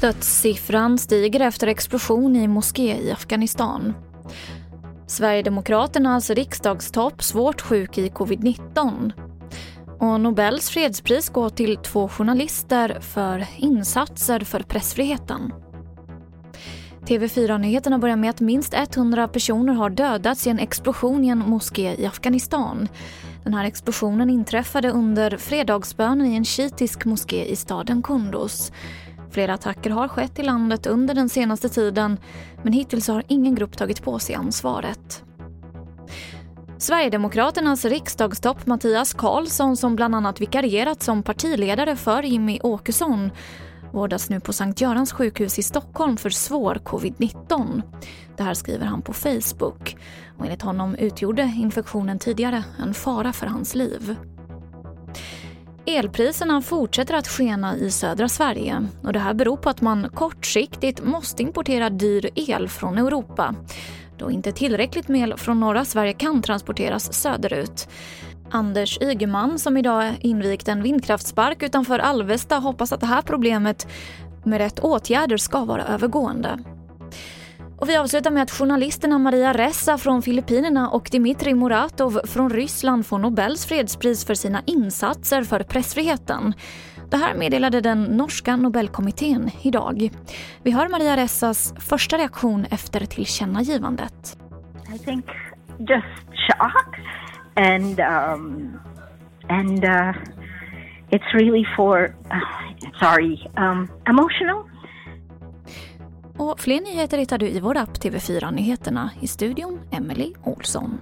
Dödssiffran stiger efter explosion i moské i Afghanistan. Sverigedemokraternas alltså riksdagstopp svårt sjuk i covid-19. Och Nobels fredspris går till två journalister för insatser för pressfriheten. TV4-nyheterna börjar med att minst 100 personer har dödats i en explosion i en moské i Afghanistan. Den här explosionen inträffade under fredagsbönen i en shiitisk moské i staden Kunduz. Flera attacker har skett i landet under den senaste tiden men hittills har ingen grupp tagit på sig ansvaret. Sverigedemokraternas riksdagstopp Mattias Karlsson som bland annat vikarierat som partiledare för Jimmy Åkesson vårdas nu på Sankt Görans sjukhus i Stockholm för svår covid-19. Det här skriver han på Facebook. Och enligt honom utgjorde infektionen tidigare en fara för hans liv. Elpriserna fortsätter att skena i södra Sverige och det här beror på att man kortsiktigt måste importera dyr el från Europa då inte tillräckligt med el från norra Sverige kan transporteras söderut. Anders Ygeman som idag invigt en vindkraftspark utanför Alvesta hoppas att det här problemet med rätt åtgärder ska vara övergående. Och vi avslutar med att journalisterna Maria Ressa från Filippinerna och Dmitrij Muratov från Ryssland får Nobels fredspris för sina insatser för pressfriheten. Det här meddelade den norska Nobelkommittén idag. Vi hör Maria Ressas första reaktion efter tillkännagivandet. I think just shock and um, and uh, it's really for uh, sorry um, emotional. Och fler nyheter hittar du i vår app TV4 Nyheterna. I studion Emily Olsson.